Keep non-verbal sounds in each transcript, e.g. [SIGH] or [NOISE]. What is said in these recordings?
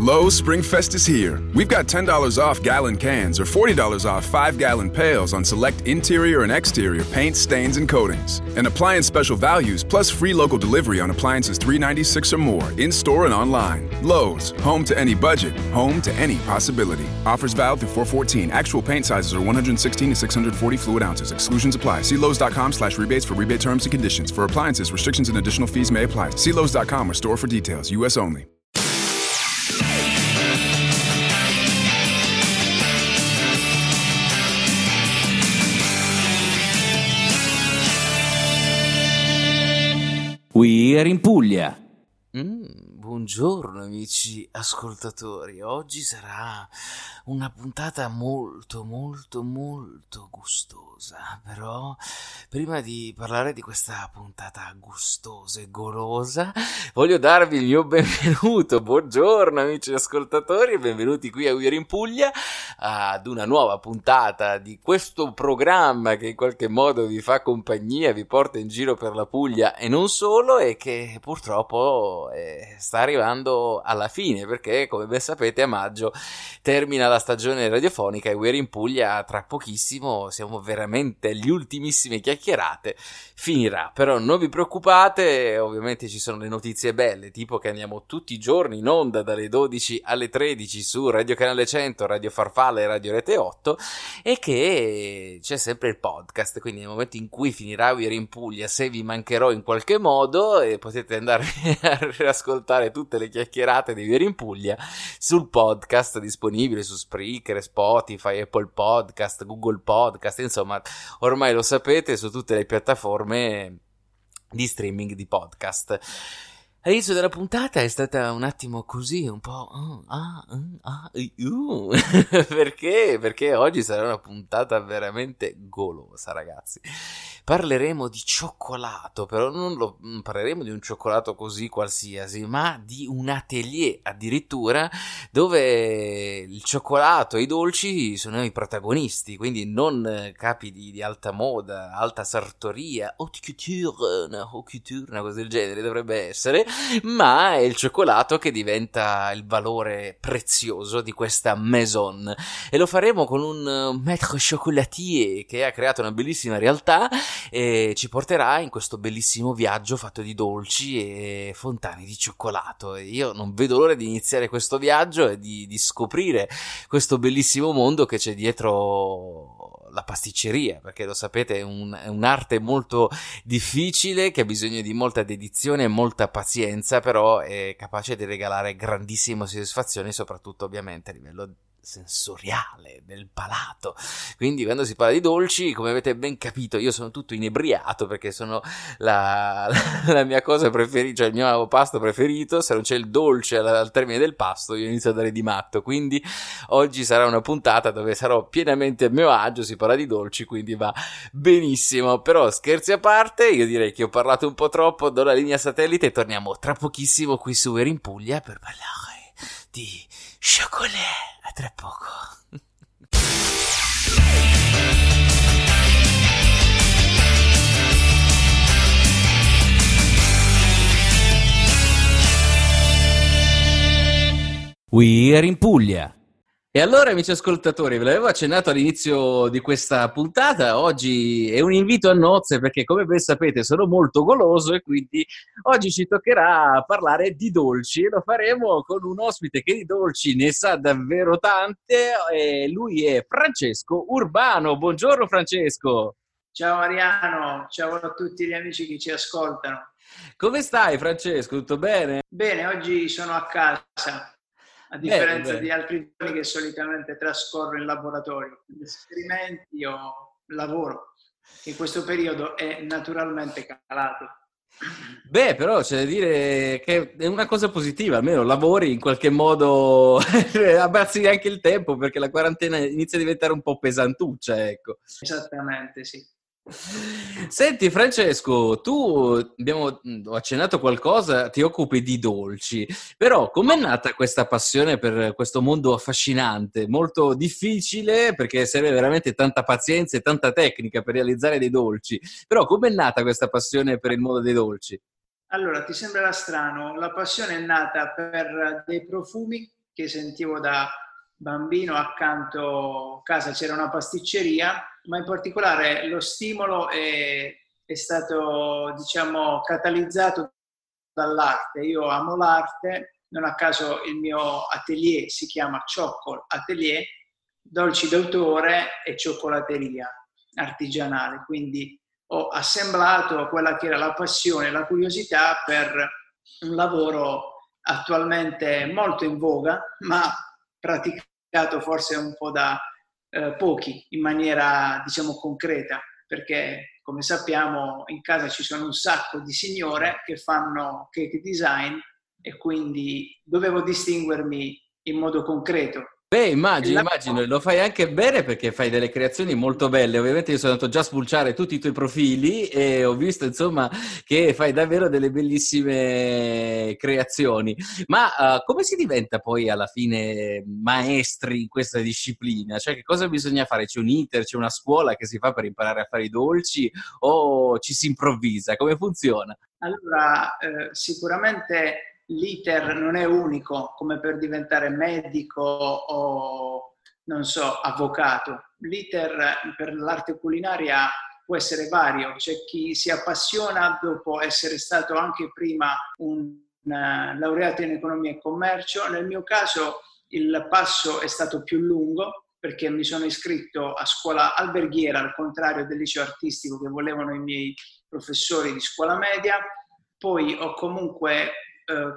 Lowe's Springfest is here. We've got $10 off gallon cans or $40 off 5 gallon pails on select interior and exterior paint, stains, and coatings. And appliance special values plus free local delivery on appliances 396 or more in store and online. Lowe's, home to any budget, home to any possibility. Offers valid through 414. Actual paint sizes are 116 to 640 fluid ounces. Exclusions apply. See Lowe's.com slash rebates for rebate terms and conditions. For appliances, restrictions and additional fees may apply. See Lowe's.com or store for details. U.S. only. We're in Puglia. Mm, buongiorno amici ascoltatori, oggi sarà una puntata molto molto molto gustosa, però prima di parlare di questa puntata gustosa e golosa voglio darvi il mio benvenuto, buongiorno amici ascoltatori, benvenuti qui a We're in Puglia ad una nuova puntata di questo programma che in qualche modo vi fa compagnia, vi porta in giro per la Puglia e non solo e che purtroppo eh, sta arrivando alla fine perché come ben sapete a maggio termina la stagione radiofonica e We're in Puglia tra pochissimo siamo veramente agli ultimissime chiacchierate finirà. Però non vi preoccupate ovviamente ci sono le notizie belle tipo che andiamo tutti i giorni in onda dalle 12 alle 13 su Radio Canale 100 Radio Farfalla e Radio Rete 8 e che c'è sempre il podcast quindi nel momento in cui finirà We're in Puglia se vi mancherò in qualche modo eh, potete andare [LAUGHS] a riascoltare tutte le chiacchierate di We're in Puglia sul podcast disponibile su Spreaker, Spotify, Apple Podcast, Google Podcast, insomma, ormai lo sapete su tutte le piattaforme di streaming di podcast. All'inizio della puntata è stata un attimo così, un po'... Uh, ah, uh, [LAUGHS] perché? Perché oggi sarà una puntata veramente golosa, ragazzi. Parleremo di cioccolato, però non, lo, non parleremo di un cioccolato così qualsiasi, ma di un atelier addirittura dove il cioccolato e i dolci sono i protagonisti, quindi non capi di, di alta moda, alta sartoria, haute couture, una haute couture, una cosa del genere dovrebbe essere ma è il cioccolato che diventa il valore prezioso di questa maison. E lo faremo con un maître chocolatier che ha creato una bellissima realtà e ci porterà in questo bellissimo viaggio fatto di dolci e fontane di cioccolato. E io non vedo l'ora di iniziare questo viaggio e di, di scoprire questo bellissimo mondo che c'è dietro la pasticceria, perché lo sapete è, un, è, un'arte molto difficile che ha bisogno di molta dedizione e molta pazienza, però è capace di regalare grandissime soddisfazioni, soprattutto ovviamente a livello sensoriale del palato. Quindi quando si parla di dolci, come avete ben capito, io sono tutto inebriato perché sono la, [LAUGHS] la, mia cosa preferita, cioè il mio pasto preferito, se non c'è il dolce al, al, termine del pasto io inizio a dare di matto, quindi oggi sarà una puntata dove sarò pienamente a mio agio, si parla di dolci, quindi va benissimo, però scherzi a parte, io direi che ho parlato un po' troppo, do la linea satellite e torniamo tra pochissimo qui su Eri in Puglia per parlare di chocolat. A tra poco. We're in Puglia. E allora, amici ascoltatori, ve l'avevo accennato all'inizio di questa puntata. Oggi è un invito a nozze perché, come ben sapete, sono molto goloso e quindi oggi ci toccherà parlare di dolci e lo faremo con un ospite che di dolci ne sa davvero tante. E lui è Francesco Urbano. Buongiorno, Francesco. Ciao Mariano, ciao a tutti gli amici che ci ascoltano. Come stai, Francesco? Tutto bene? Bene, oggi sono a casa a differenza beh, beh. di altri giorni che solitamente trascorro in laboratorio, esperimenti o lavoro, che in questo periodo è naturalmente calato. Beh, però c'è da dire che è una cosa positiva, almeno lavori in qualche modo, [LAUGHS] abbassi anche il tempo perché la quarantena inizia a diventare un po' pesantuccia, ecco. Esattamente, sì. Senti Francesco, tu abbiamo ho accennato qualcosa, ti occupi di dolci, però com'è nata questa passione per questo mondo affascinante, molto difficile perché serve veramente tanta pazienza e tanta tecnica per realizzare dei dolci, però com'è nata questa passione per il mondo dei dolci? Allora, ti sembrerà strano, la passione è nata per dei profumi che sentivo da bambino accanto a casa c'era una pasticceria, ma in particolare lo stimolo è, è stato diciamo catalizzato dall'arte. Io amo l'arte, non a caso il mio atelier si chiama Cioccol Atelier, dolci d'autore e cioccolateria artigianale, quindi ho assemblato quella che era la passione, la curiosità per un lavoro attualmente molto in voga, ma praticato forse un po' da eh, pochi in maniera diciamo concreta, perché come sappiamo in casa ci sono un sacco di signore che fanno cake design e quindi dovevo distinguermi in modo concreto Beh, immagino, immagino, lo fai anche bene perché fai delle creazioni molto belle. Ovviamente io sono andato già a spulciare tutti i tuoi profili e ho visto, insomma, che fai davvero delle bellissime creazioni. Ma uh, come si diventa poi alla fine maestri in questa disciplina? Cioè, che cosa bisogna fare? C'è un iter, c'è una scuola che si fa per imparare a fare i dolci o ci si improvvisa? Come funziona? Allora, eh, sicuramente l'iter non è unico come per diventare medico o, non so, avvocato. L'iter per l'arte culinaria può essere vario. C'è chi si appassiona dopo essere stato anche prima un laureato in economia e commercio. Nel mio caso il passo è stato più lungo perché mi sono iscritto a scuola alberghiera, al contrario del liceo artistico che volevano i miei professori di scuola media. Poi ho comunque eh,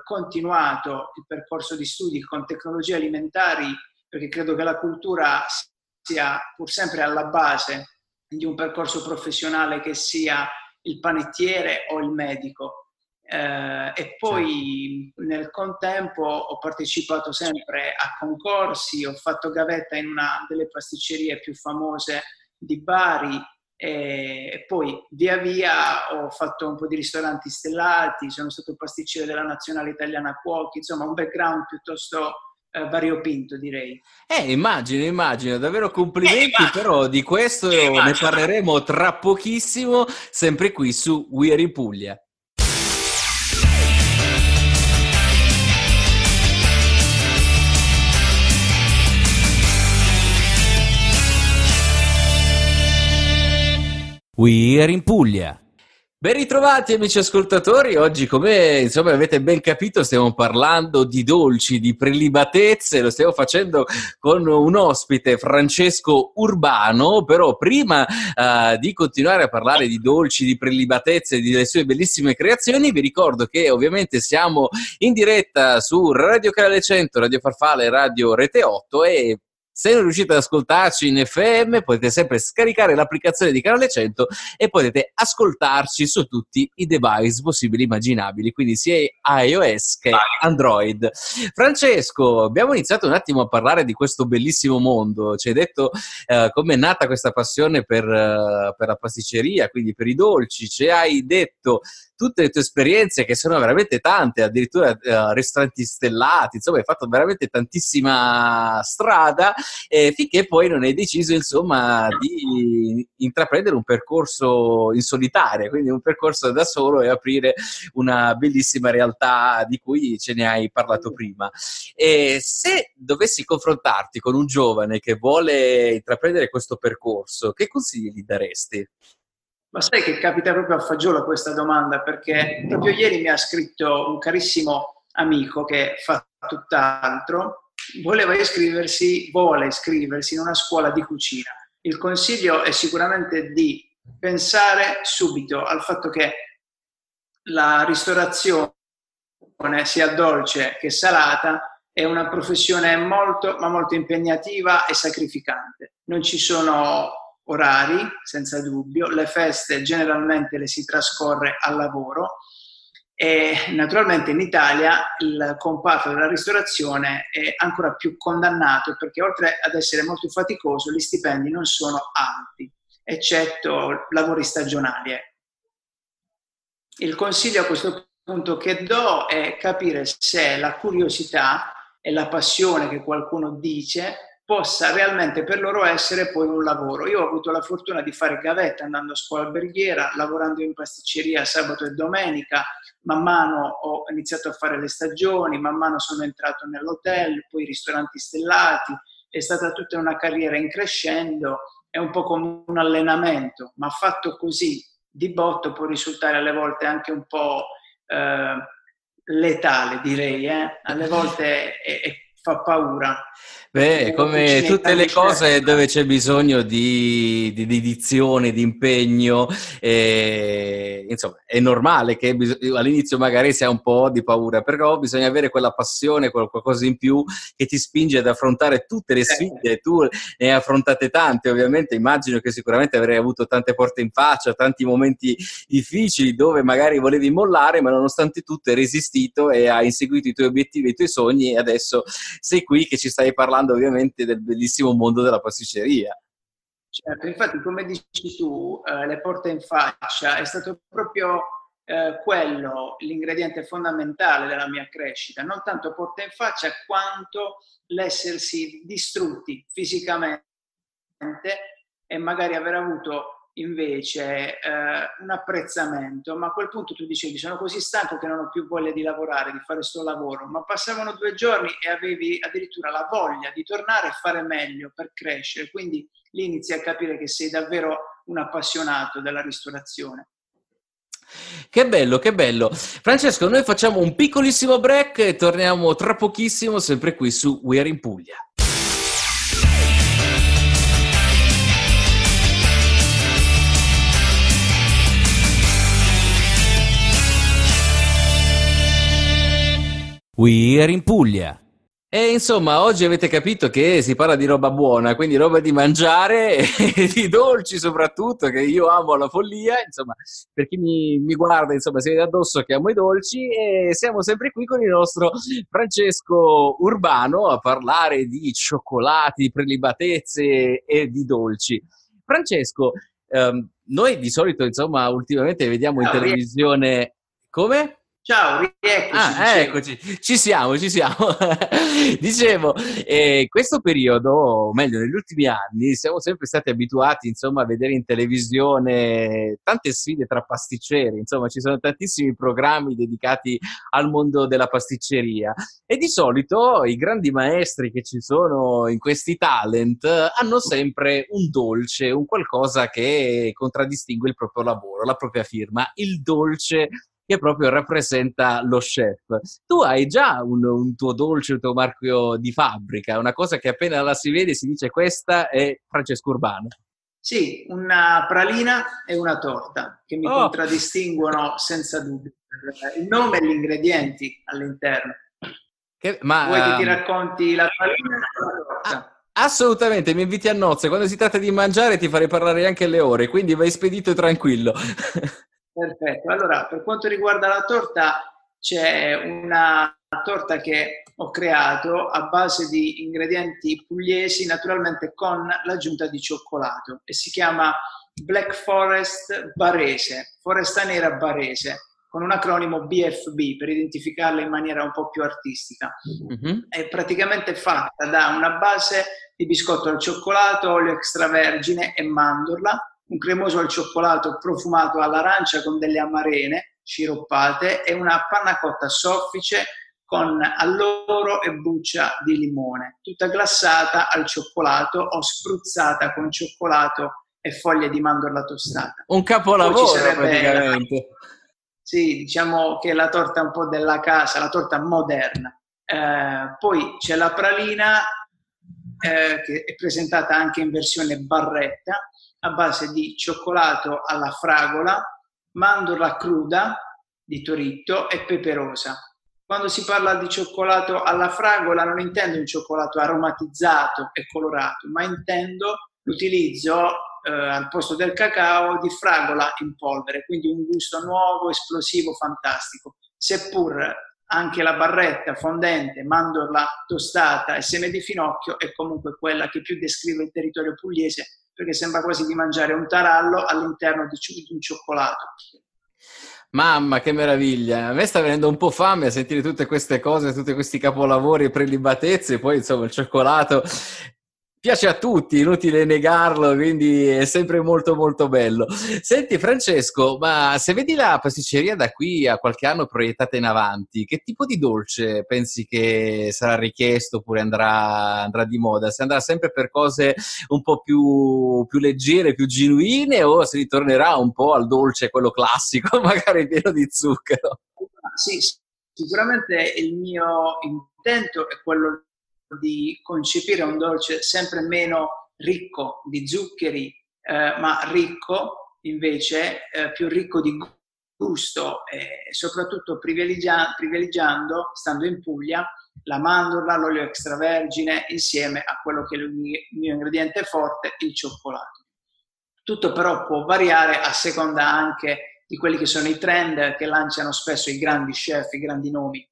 continuato il percorso di studi con tecnologie alimentari perché credo che la cultura sia pur sempre alla base di un percorso professionale che sia il panettiere o il medico. Eh, e poi certo. nel contempo ho partecipato sempre a concorsi, ho fatto gavetta in una delle pasticcerie più famose di Bari, e poi via via ho fatto un po' di ristoranti stellati, sono stato pasticciere della Nazionale Italiana Cuochi, insomma un background piuttosto eh, variopinto direi. Eh, immagino, immagino, davvero complimenti, eh, però di questo eh, ne parleremo tra pochissimo, sempre qui su We Are in Puglia. We are in Puglia. Ben ritrovati amici ascoltatori, oggi come insomma avete ben capito stiamo parlando di dolci, di prelibatezze, lo stiamo facendo con un ospite Francesco Urbano, però prima uh, di continuare a parlare di dolci, di prelibatezze, delle sue bellissime creazioni vi ricordo che ovviamente siamo in diretta su Radio Canale 100, Radio Farfale, Radio Rete 8 e se non riuscite ad ascoltarci in FM, potete sempre scaricare l'applicazione di Canale 100 e potete ascoltarci su tutti i device possibili e immaginabili, quindi sia iOS che Android. Francesco, abbiamo iniziato un attimo a parlare di questo bellissimo mondo. Ci hai detto eh, come è nata questa passione per, uh, per la pasticceria, quindi per i dolci. Ci hai detto tutte le tue esperienze, che sono veramente tante, addirittura uh, ristoranti stellati, insomma, hai fatto veramente tantissima strada, eh, finché poi non hai deciso, insomma, di intraprendere un percorso in solitaria, quindi un percorso da solo e aprire una bellissima realtà di cui ce ne hai parlato prima. E se dovessi confrontarti con un giovane che vuole intraprendere questo percorso, che consigli gli daresti? Ma sai che capita proprio a fagiolo questa domanda perché proprio ieri mi ha scritto un carissimo amico che fa tutt'altro, voleva iscriversi, vuole iscriversi in una scuola di cucina. Il consiglio è sicuramente di pensare subito al fatto che la ristorazione, sia dolce che salata, è una professione molto, ma molto impegnativa e sacrificante. Non ci sono orari, senza dubbio, le feste generalmente le si trascorre al lavoro e naturalmente in Italia il comparto della ristorazione è ancora più condannato perché oltre ad essere molto faticoso gli stipendi non sono alti, eccetto lavori stagionali. Ecco. Il consiglio a questo punto che do è capire se la curiosità e la passione che qualcuno dice possa realmente per loro essere poi un lavoro. Io ho avuto la fortuna di fare gavetta andando a scuola alberghiera, lavorando in pasticceria sabato e domenica, man mano ho iniziato a fare le stagioni, man mano sono entrato nell'hotel, poi ristoranti stellati, è stata tutta una carriera in crescendo, è un po' come un allenamento, ma fatto così di botto può risultare alle volte anche un po' eh, letale, direi, eh? alle volte è, è, fa paura. Beh, come tutte le cose dove c'è bisogno di, di dedizione, di impegno, eh, insomma, è normale che bis- all'inizio magari si ha un po' di paura, però bisogna avere quella passione, qualcosa in più che ti spinge ad affrontare tutte le sfide. Tu ne hai affrontate tante, ovviamente, immagino che sicuramente avrei avuto tante porte in faccia, tanti momenti difficili dove magari volevi mollare, ma nonostante tutto hai resistito e hai inseguito i tuoi obiettivi, i tuoi sogni e adesso sei qui che ci stai parlando parlando ovviamente del bellissimo mondo della pasticceria. Certo, infatti come dici tu, eh, le porte in faccia è stato proprio eh, quello l'ingrediente fondamentale della mia crescita, non tanto porte in faccia quanto l'essersi distrutti fisicamente e magari aver avuto invece eh, un apprezzamento, ma a quel punto tu dicevi sono così stanco che non ho più voglia di lavorare, di fare questo lavoro, ma passavano due giorni e avevi addirittura la voglia di tornare e fare meglio per crescere, quindi lì inizi a capire che sei davvero un appassionato della ristorazione. Che bello, che bello. Francesco, noi facciamo un piccolissimo break e torniamo tra pochissimo sempre qui su We Are in Puglia. We are in Puglia. E insomma, oggi avete capito che si parla di roba buona, quindi roba di mangiare [LAUGHS] e di dolci soprattutto, che io amo la follia. Insomma, per chi mi, mi guarda, insomma, si vede addosso che amo i dolci e siamo sempre qui con il nostro Francesco Urbano a parlare di cioccolati, prelibatezze e di dolci. Francesco, ehm, noi di solito, insomma, ultimamente vediamo in televisione... Come? Ciao, rieccoci. Ah, eccoci, ci siamo, ci siamo. [LAUGHS] Dicevo, eh, questo periodo, o meglio, negli ultimi anni, siamo sempre stati abituati, insomma, a vedere in televisione tante sfide tra pasticceri, insomma, ci sono tantissimi programmi dedicati al mondo della pasticceria e di solito i grandi maestri che ci sono in questi talent hanno sempre un dolce, un qualcosa che contraddistingue il proprio lavoro, la propria firma, il dolce che proprio rappresenta lo chef. Tu hai già un, un, tuo dolce, un tuo marchio di fabbrica, una cosa che appena la si vede si dice questa è Francesco Urbano. Sì, una pralina e una torta che mi oh. contraddistinguono senza dubbio. Il nome e gli ingredienti all'interno. Che, ma, Vuoi che ti ehm, racconti la pralina o la torta? Ah. Assolutamente, mi inviti a nozze. Quando si tratta di mangiare ti farei parlare anche alle ore, quindi vai spedito e tranquillo. [LAUGHS] Perfetto, allora per quanto riguarda la torta c'è una torta che ho creato a base di ingredienti pugliesi, naturalmente con l'aggiunta di cioccolato e si chiama Black Forest Barese, Foresta Nera Barese, con un acronimo BFB per identificarla in maniera un po' più artistica. Mm-hmm. È praticamente fatta da una base di biscotto al cioccolato, olio extravergine e mandorla, un cremoso al cioccolato profumato all'arancia con delle amarene sciroppate e una panna cotta soffice con alloro e buccia di limone, tutta glassata al cioccolato o spruzzata con cioccolato e foglie di mandorla tostata. Un capolavoro praticamente. Sì, diciamo che la torta un po' della casa, la torta moderna. Eh, poi c'è la pralina eh, che è presentata anche in versione barretta, a base di cioccolato alla fragola, mandorla cruda di Toritto e pepe rosa. Quando si parla di cioccolato alla fragola non intendo un cioccolato aromatizzato e colorato, ma intendo l'utilizzo eh, al posto del cacao di fragola in polvere, quindi un gusto nuovo, esplosivo, fantastico. Seppur anche la barretta fondente, mandorla tostata e seme di finocchio è comunque quella che più descrive il territorio pugliese perché sembra quasi di mangiare un tarallo all'interno di, un cioccolato. Mamma, che meraviglia! A me sta venendo un po' fame a sentire tutte queste cose, tutti questi capolavori e prelibatezze, poi insomma il cioccolato piace a tutti, inutile negarlo, quindi è sempre molto molto bello. Senti Francesco, ma se vedi la pasticceria da qui a qualche anno proiettata in avanti, che tipo di dolce pensi che sarà richiesto oppure andrà, andrà di moda? Se andrà sempre per cose un po' più, più leggere, più genuine o si ritornerà un po' al dolce, quello classico, [LAUGHS] magari pieno di zucchero? Sì, sicuramente il mio intento è quello di concepire un dolce sempre meno ricco di zuccheri, eh, ma ricco invece, eh, più ricco di gusto e soprattutto privilegia- privilegiando, stando in Puglia, la mandorla, l'olio extravergine insieme a quello che è il mio ingrediente forte, il cioccolato. Tutto però può variare a seconda anche di quelli che sono i trend che lanciano spesso i grandi chef, i grandi nomi.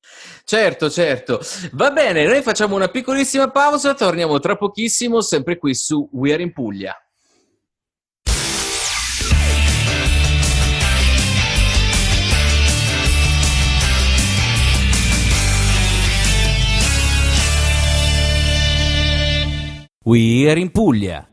Certo, certo. Va bene, noi facciamo una piccolissima pausa, torniamo tra pochissimo, sempre qui su We Are in Puglia. We Are in Puglia.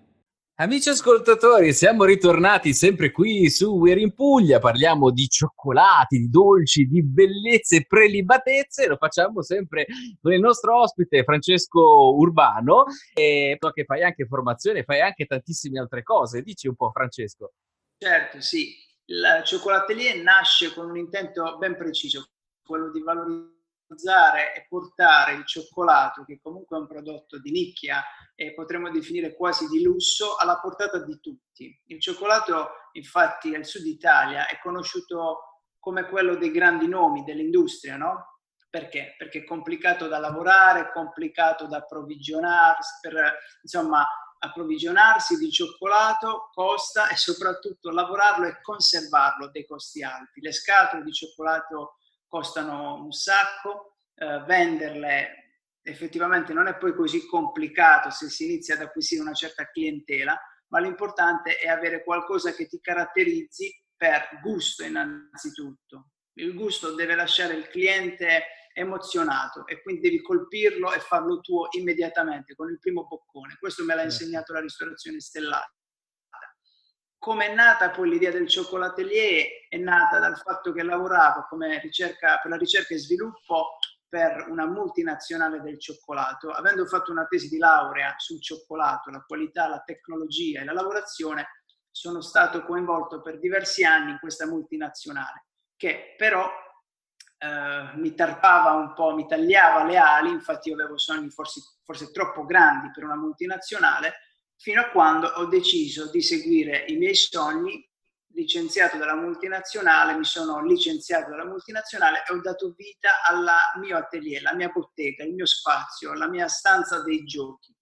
Amici ascoltatori, siamo ritornati sempre qui su We're in Puglia, parliamo di cioccolati, di dolci, di bellezze e prelibatezze, lo facciamo sempre con il nostro ospite Francesco Urbano, e so che fai anche formazione, fai anche tantissime altre cose, dici un po' Francesco. Certo, sì, il cioccolatelier nasce con un intento ben preciso, quello di valorizzare e portare il cioccolato, che comunque è un prodotto di nicchia e potremmo definire quasi di lusso, alla portata di tutti. Il cioccolato, infatti, al sud Italia è conosciuto come quello dei grandi nomi dell'industria, no? Perché? Perché è complicato da lavorare, complicato da approvvigionarsi, per, insomma, approvvigionarsi di cioccolato costa e soprattutto lavorarlo e conservarlo dei costi alti. Le scatole di cioccolato costano un sacco, eh, venderle effettivamente non è poi così complicato se si inizia ad acquisire una certa clientela, ma l'importante è avere qualcosa che ti caratterizzi per gusto innanzitutto. Il gusto deve lasciare il cliente emozionato e quindi devi colpirlo e farlo tuo immediatamente con il primo boccone. Questo me l'ha certo. insegnato la ristorazione stellata come è nata poi l'idea del cioccolatelier? È nata dal fatto che lavoravo come ricerca, per la ricerca e sviluppo per una multinazionale del cioccolato. Avendo fatto una tesi di laurea sul cioccolato, la qualità, la tecnologia e la lavorazione, sono stato coinvolto per diversi anni in questa multinazionale, che però eh, mi tarpava un po', mi tagliava le ali, infatti io avevo sogni forse, forse troppo grandi per una multinazionale, fino a quando ho deciso di seguire i miei sogni, licenziato dalla multinazionale, mi sono licenziato dalla multinazionale e ho dato vita al mio atelier, la mia bottega, il mio spazio, la mia stanza dei giochi.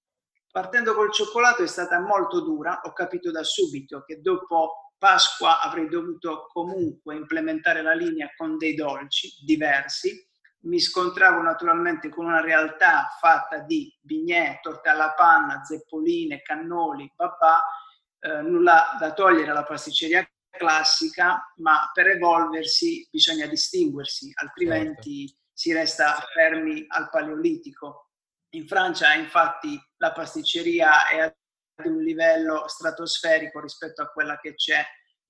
Partendo col cioccolato è stata molto dura, ho capito da subito che dopo Pasqua avrei dovuto comunque implementare la linea con dei dolci diversi mi scontravo naturalmente con una realtà fatta di bignè, torte alla panna, zeppoline, cannoli, papà, eh, nulla da togliere alla pasticceria classica, ma per evolversi bisogna distinguersi, altrimenti certo. si resta fermi al paleolitico. In Francia infatti la pasticceria è ad un livello stratosferico rispetto a quella che c'è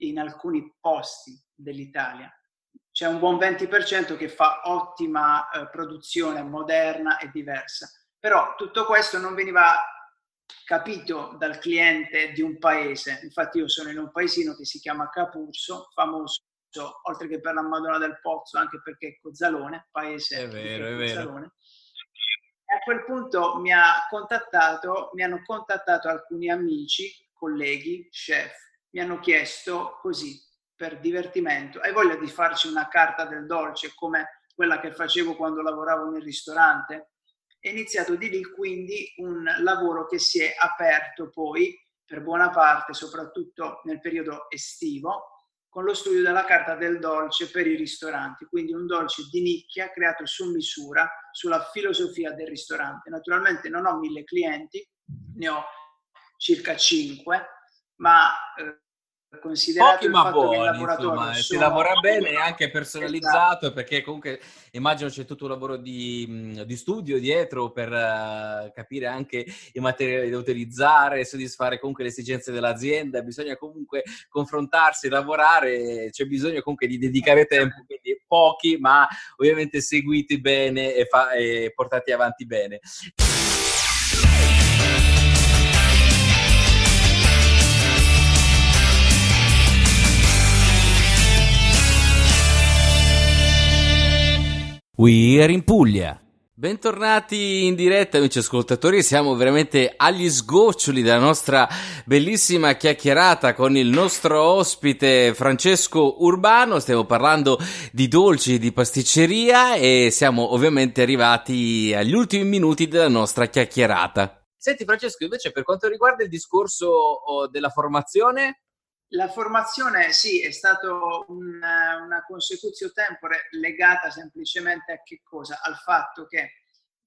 in alcuni posti dell'Italia c'è un buon 20% che fa ottima eh, produzione, moderna e diversa. Però tutto questo non veniva capito dal cliente di un paese. Infatti io sono in un paesino che si chiama Capurso, famoso oltre che per la Madonna del Pozzo, anche perché è Cozzalone, paese è vero, è Cozzalone. E a quel punto mi, ha contattato, mi hanno contattato alcuni amici, colleghi, chef, mi hanno chiesto così, per divertimento. Hai voglia di farci una carta del dolce come quella che facevo quando lavoravo nel ristorante? È iniziato di lì quindi un lavoro che si è aperto poi per buona parte, soprattutto nel periodo estivo, con lo studio della carta del dolce per i ristoranti, quindi un dolce di nicchia creato su misura sulla filosofia del ristorante. Naturalmente non ho mille clienti, ne ho circa cinque, ma eh, Pochi ma buoni, insomma, si lavora [LAUGHS] bene e anche personalizzato, esatto. perché comunque immagino c'è tutto un lavoro di, di studio dietro per uh, capire anche i materiali da utilizzare, soddisfare comunque le esigenze dell'azienda, bisogna comunque confrontarsi, lavorare, c'è bisogno comunque di dedicare tempo, quindi pochi ma ovviamente seguiti bene e, fa- e portati avanti bene. We are in Puglia. Bentornati in diretta amici ascoltatori, siamo veramente agli sgoccioli della nostra bellissima chiacchierata con il nostro ospite Francesco Urbano, stiamo parlando di dolci, di pasticceria e siamo ovviamente arrivati agli ultimi minuti della nostra chiacchierata. Senti Francesco, invece per quanto riguarda il discorso oh, della formazione, la formazione sì, è stata una, una consecutio tempore legata semplicemente a che cosa? Al fatto che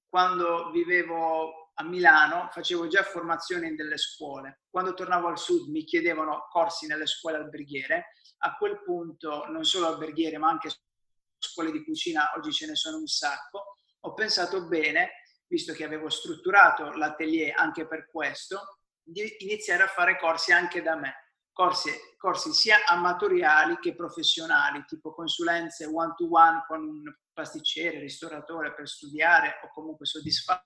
quando vivevo a Milano facevo già formazione in delle scuole. Quando tornavo al sud mi chiedevano corsi nelle scuole alberghiere. A quel punto, non solo alberghiere, ma anche scuole di cucina, oggi ce ne sono un sacco, ho pensato bene, visto che avevo strutturato l'atelier anche per questo, di iniziare a fare corsi anche da me corsi, corsi sia amatoriali che professionali, tipo consulenze one to one con un pasticcere, ristoratore per studiare o comunque soddisfare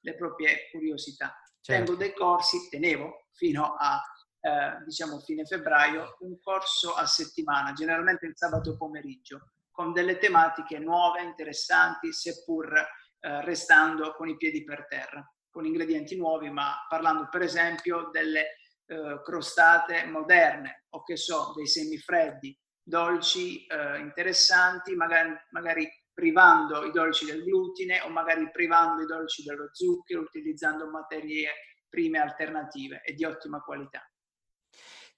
le proprie curiosità. Certo. Tengo dei corsi, tenevo fino a eh, diciamo fine febbraio, un corso a settimana, generalmente il sabato pomeriggio, con delle tematiche nuove, interessanti, seppur eh, restando con i piedi per terra, con ingredienti nuovi, ma parlando per esempio delle eh, crostate moderne o che so, dei semifreddi, dolci eh, interessanti, magari, magari privando i dolci del glutine o magari privando i dolci dello zucchero, utilizzando materie prime alternative e di ottima qualità.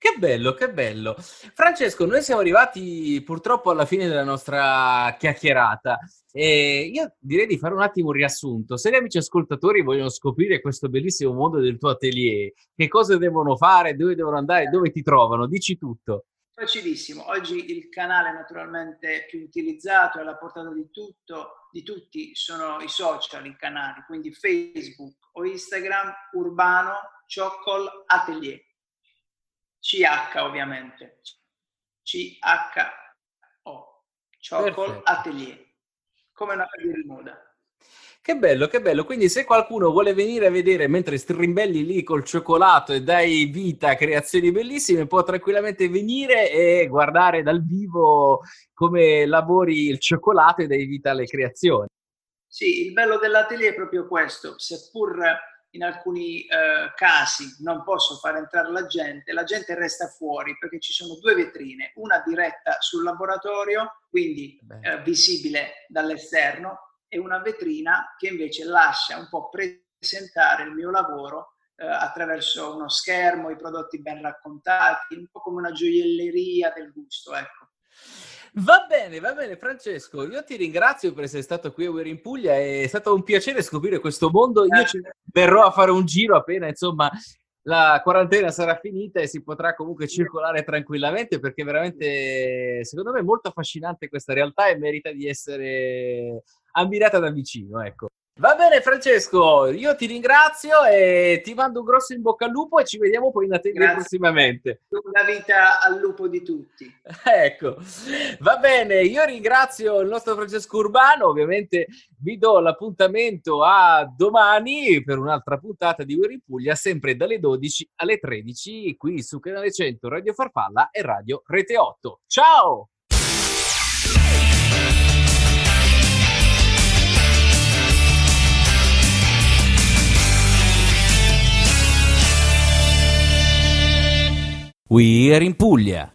Che bello, che bello. Francesco, noi siamo arrivati purtroppo alla fine della nostra chiacchierata e io direi di fare un attimo un riassunto. Se gli amici ascoltatori vogliono scoprire questo bellissimo mondo del tuo atelier, che cosa devono fare, dove devono andare, dove ti trovano? Dici tutto. Facilissimo. Oggi il canale naturalmente più utilizzato e alla portata di, tutto, di tutti sono i social, i canali, quindi Facebook o Instagram, Urbano Choccol Atelier CH ovviamente. C-H-O. Chocolate Atelier. Come una di moda. Che bello, che bello. Quindi se qualcuno vuole venire a vedere mentre strimbelli lì col cioccolato e dai vita a creazioni bellissime, può tranquillamente venire e guardare dal vivo come lavori il cioccolato e dai vita alle creazioni. Sì, il bello dell'atelier è proprio questo, seppur in alcuni eh, casi non posso far entrare la gente, la gente resta fuori perché ci sono due vetrine, una diretta sul laboratorio, quindi eh, visibile dall'esterno, e una vetrina che invece lascia un po' presentare il mio lavoro eh, attraverso uno schermo, i prodotti ben raccontati, un po' come una gioielleria del gusto, ecco. Va bene, va bene, Francesco. Io ti ringrazio per essere stato qui a Uer in Puglia. È stato un piacere scoprire questo mondo. Io ci verrò a fare un giro appena, insomma, la quarantena sarà finita e si potrà comunque circolare tranquillamente perché veramente, secondo me, è molto affascinante questa realtà e merita di essere ammirata da vicino, ecco. Va bene Francesco, io ti ringrazio e ti mando un grosso in bocca al lupo e ci vediamo poi in atelier prossimamente. Una vita al lupo di tutti. [LAUGHS] Ecco, va bene, io ringrazio il nostro Francesco Urbano, ovviamente vi do l'appuntamento a domani per un'altra puntata di Uri Puglia, sempre dalle 12 alle 13 qui su Canale 100 Radio Farfalla e Radio Rete 8. Ciao! We are in Puglia.